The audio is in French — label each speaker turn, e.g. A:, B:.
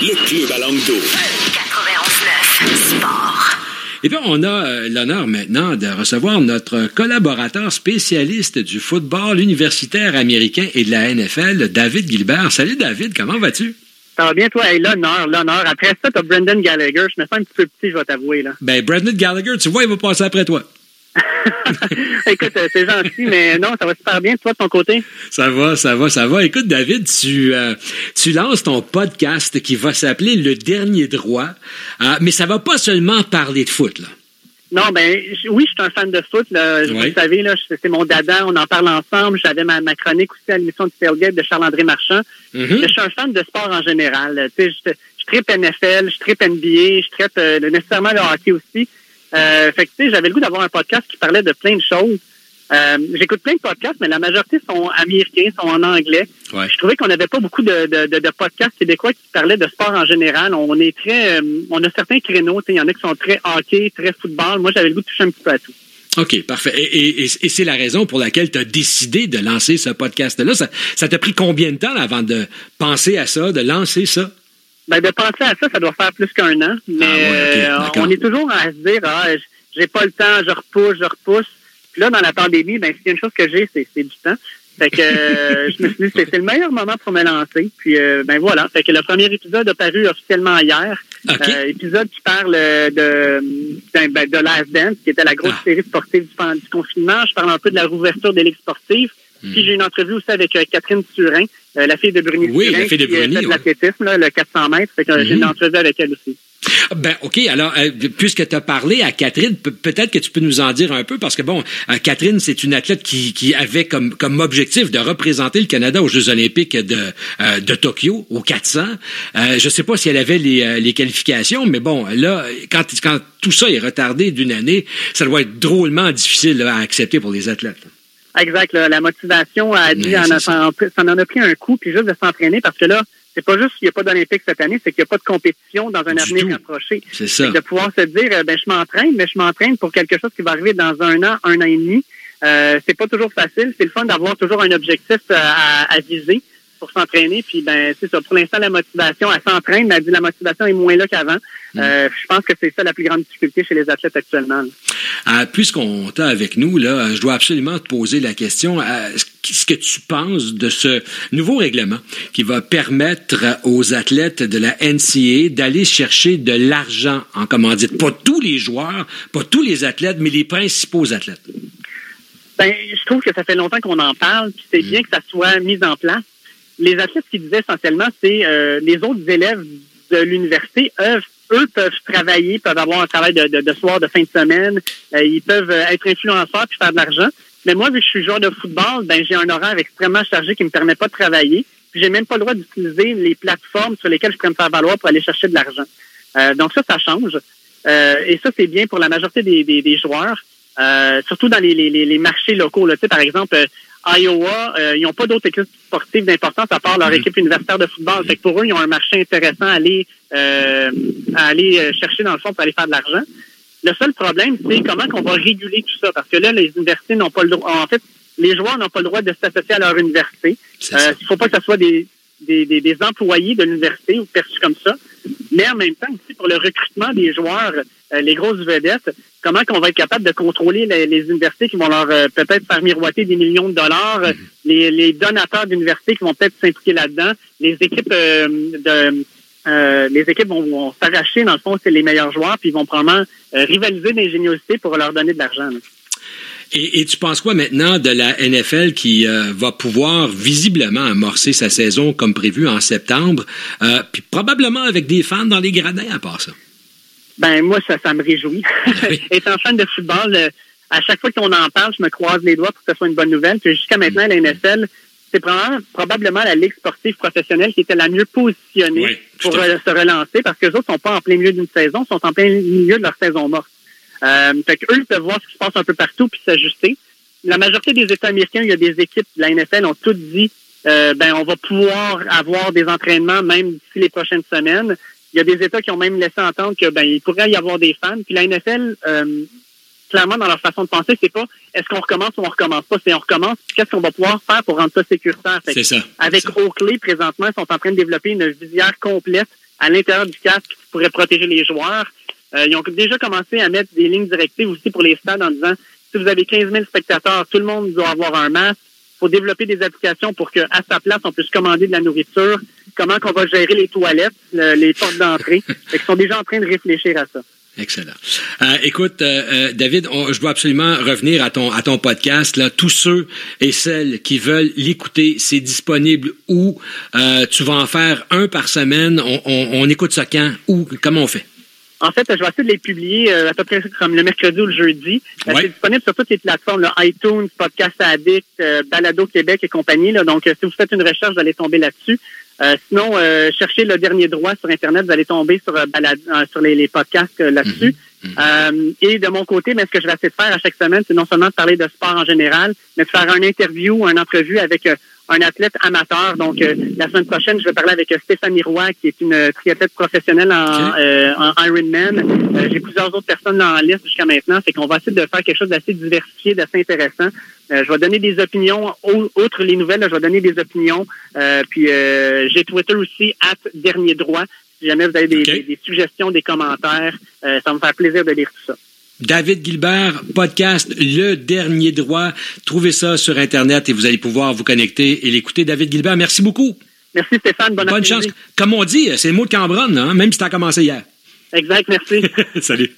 A: le club à langue d'eau.
B: 91.9 Sport.
C: Et puis, on a euh, l'honneur maintenant de recevoir notre collaborateur spécialiste du football universitaire américain et de la NFL, David Gilbert. Salut David, comment vas-tu?
D: Ça va bien, toi? Hey, l'honneur, l'honneur. Après ça, t'as Brendan Gallagher. Je me sens un petit peu petit, je vais t'avouer, là.
C: Ben, Brendan Gallagher, tu vois, il va passer après toi.
D: Écoute, euh, c'est gentil, mais non, ça va super bien. Toi, de ton côté?
C: Ça va, ça va, ça va. Écoute, David, tu, euh, tu lances ton podcast qui va s'appeler Le Dernier Droit, euh, mais ça va pas seulement parler de foot, là.
D: Non, ben oui, je suis un fan de foot. Là. Vous
C: Oui.
D: savez, là, c'est mon dada. On en parle ensemble. J'avais ma, ma chronique aussi à l'émission de Tailgate de Charles-André Marchand.
C: Mhm.
D: Mais Je suis un fan de sport en général. Tu sais, je, je tripe NFL, je tripe NBA, je tripe euh, nécessairement le hockey aussi. Euh, fait que, tu sais, j'avais le goût d'avoir un podcast qui parlait de plein de choses. Euh, J'écoute plein de podcasts, mais la majorité sont américains, sont en anglais.
C: Ouais.
D: Je trouvais qu'on n'avait pas beaucoup de, de, de, de podcasts québécois qui parlaient de sport en général. On est très, euh, on a certains créneaux. Il y en a qui sont très hockey, très football. Moi, j'avais le goût de toucher un petit peu à tout.
C: OK, parfait. Et, et- c'est la raison pour laquelle tu as décidé de lancer ce podcast-là. Ça ça t'a pris combien de temps avant de penser à ça, de lancer ça?
D: Ben, de penser à ça, ça doit faire plus qu'un an. Mais
C: Ah ouais,
D: euh, on est toujours à se dire, ah, j'ai pas le temps, je repousse, je repousse. Puis là, dans la pandémie, ben, s'il y a une chose que j'ai, c'est du temps. Fait que euh, je me suis dit, c'est c'est le meilleur moment pour me lancer. Puis euh, ben voilà. Fait que le premier épisode a paru officiellement hier. Euh, épisode qui parle euh, de, d'un- ben, de Last Dance, qui était la grosse
C: Ah.
D: série sportive du, du confinement. Je parle un peu de la rouverture des ligues sportives. Puis j'ai une entrevue aussi avec euh, Catherine Turin, euh, la fille de Bruni
C: Oui,
D: Turin,
C: la fille de
D: qui euh,
C: Bruni,
D: fait de
C: ouais.
D: l'athlétisme, là, le 400 mètres. Fait que euh, j'ai
C: Mhm.
D: une entrevue avec elle aussi.
C: Ben, OK. Alors, euh, puisque tu as parlé à Catherine, pe- peut-être que tu peux nous en dire un peu, parce que, bon, euh, Catherine, c'est une athlète qui, qui avait comme, comme objectif de représenter le Canada aux Jeux olympiques de, euh, de Tokyo, aux 400. Euh, je sais pas si elle avait les, les qualifications, mais bon, là, quand, quand tout ça est retardé d'une année, ça doit être drôlement difficile là, à accepter pour les athlètes.
D: Exact. là, la motivation a dit,
C: Ouais,
D: en a,
C: ça.
D: en a pris un coup, puis juste de s'entraîner, parce que là, c'est pas juste qu'il n'y a pas d'Olympique cette année, c'est qu'il n'y a pas de compétition dans un
C: Du
D: avenir
C: tout.
D: rapproché.
C: C'est ça.
D: de pouvoir se dire, euh, ben je m'entraîne, mais je m'entraîne pour quelque chose qui va arriver dans un an, un an et demi. Euh, c'est pas toujours facile. C'est le fun d'avoir toujours un objectif euh, à, à viser pour s'entraîner. Puis ben c'est ça. Pour l'instant, la motivation, elle s'entraîne, mais elle dit la motivation est moins là qu'avant.
C: Mm.
D: Euh, je pense que c'est ça la plus grande difficulté chez les athlètes actuellement.
C: Euh, Puisqu'on t'a avec nous, là, je dois absolument te poser la question. euh, ce que tu penses de ce nouveau règlement qui va permettre aux athlètes de la NCA d'aller chercher de l'argent en commandite? Pas tous les joueurs, pas tous les athlètes, mais les principaux athlètes?
D: Ben, je trouve que ça fait longtemps qu'on en parle, puis c'est bien que ça soit mis en place. Les athlètes ce qu'ils disaient essentiellement, c'est euh, les autres élèves de l'université, eux, eux peuvent travailler, peuvent avoir un travail de, de, de soir, de fin de semaine, euh, ils peuvent euh, être influenceurs puis faire de l'argent. Mais moi, vu que je suis joueur de football, ben j'ai un horaire extrêmement chargé qui me permet pas de travailler. Puis j'ai même pas le droit d'utiliser les plateformes sur lesquelles je pourrais me faire valoir pour aller chercher de l'argent. Euh, donc ça, ça change. Euh, et ça, c'est bien pour la majorité des, des, des joueurs. Euh, surtout dans les, les, les- marchés locaux. Là. Tu sais, par exemple, euh, Iowa, euh, ils n'ont pas d'autres équipes sportives d'importance à part leur
C: Mhm.
D: équipe universitaire de football. Fait que pour eux, ils ont un marché intéressant à aller, euh, à aller euh, chercher dans le fond pour aller faire de l'argent. Le seul problème, c'est comment qu'on va réguler tout ça. Parce que là, les universités n'ont pas le droit. En fait, les joueurs n'ont pas le droit de s'associer à leur université. Euh, il ne faut pas que ce soit des, des, des, des employés de l'université ou perçus comme ça. Mais en même temps, aussi pour le recrutement des joueurs, euh, les grosses vedettes, comment qu'on va être capable de contrôler les, les universités qui vont leur euh, peut-être faire miroiter des millions de dollars, euh, les, les donateurs d'universités qui vont peut-être s'impliquer là-dedans, les équipes euh, de euh, les équipes vont, vont s'arracher, dans le fond, c'est les meilleurs joueurs, puis ils vont probablement euh, rivaliser d'ingéniosité pour leur donner de l'argent.
C: Et, et tu penses quoi maintenant de la NFL qui euh, va pouvoir visiblement amorcer sa saison comme prévu en septembre, euh, puis probablement avec des fans dans les gradins à part ça?
D: Ben moi, ça, ça me réjouit.
C: Oui.
D: Étant fan de football, euh, à chaque fois qu'on en parle, je me croise les doigts pour que ce soit une bonne nouvelle. Puis jusqu'à maintenant, la NFL, c'est probablement, la ligue sportive professionnelle qui était la mieux positionnée
C: Oui,
D: pour se relancer parce que les autres sont pas en plein milieu d'une saison, sont en plein milieu de leur saison morte. Euh, fait qu'eux, ils peuvent voir ce qui se passe un peu partout puis s'ajuster. La majorité des États américains, il y a des équipes de la NFL ont toutes dit euh, ben on va pouvoir avoir des entraînements même d'ici les prochaines semaines. Il y a des États qui ont même laissé entendre que ben il pourrait y avoir des fans. Puis la NFL, euh, clairement dans leur façon de penser, c'est pas est-ce qu'on recommence ou on recommence pas, c'est on recommence. Qu'est-ce qu'on va pouvoir faire pour rendre ça sécuritaire? Fait
C: C'est ça.
D: avec
C: ça.
D: Oakley, présentement, ils sont en train de développer une visière complète à l'intérieur du casque qui pourrait protéger les joueurs. Euh, ils ont déjà commencé à mettre des lignes directives aussi pour les stades en disant si vous avez 15 000 spectateurs, tout le monde doit avoir un masque. Il faut développer des applications pour qu'à sa place, on puisse commander de la nourriture. Comment qu'on va gérer les toilettes, les portes d'entrée? Ils sont déjà en train de réfléchir à ça.
C: Excellent. Euh, écoute, euh, euh, David, je dois absolument revenir à ton à ton podcast. Là, tous ceux et celles qui veulent l'écouter, c'est disponible où? Tu vas en faire un par semaine. On, on, écoute ça quand? Où? Comment on fait?
D: En fait, je vais essayer de les publier à peu près comme le mercredi ou le jeudi. C'est disponible sur toutes les plateformes, là, iTunes, Podcast Addict, Balado Québec et compagnie. Là. Donc, si vous faites une recherche, vous allez tomber là-dessus. Euh, sinon, euh, cherchez le dernier droit sur Internet, vous allez tomber sur, euh, sur les, podcasts là-dessus. Mhm. Mhm. et de mon côté, mais ce que je vais essayer de faire à chaque semaine, c'est non seulement de parler de sport en général, mais de faire une interview, une entrevue avec un athlète amateur. Donc, la semaine prochaine, je vais parler avec Stéphanie Roy, qui est une triathlète professionnelle en, en Ironman. J'ai plusieurs autres personnes dans la liste jusqu'à maintenant. C'est qu'on va essayer de faire quelque chose d'assez diversifié, d'assez intéressant. Euh, je vais donner des opinions, outre les nouvelles, je vais donner des opinions. Euh, puis euh, j'ai Twitter aussi, at dernier droit. Si jamais vous avez des, suggestions, des commentaires, ça va me faire plaisir de lire tout ça.
C: David Gilbert, podcast Le Dernier Droit. Trouvez ça sur Internet et vous allez pouvoir vous connecter et l'écouter. David Gilbert, merci beaucoup.
D: Merci Stéphane, bonne,
C: bonne chance. Comme on dit, c'est le mot de Cambronne, hein, même si tu as commencé hier.
D: Exact, merci.
C: Salut.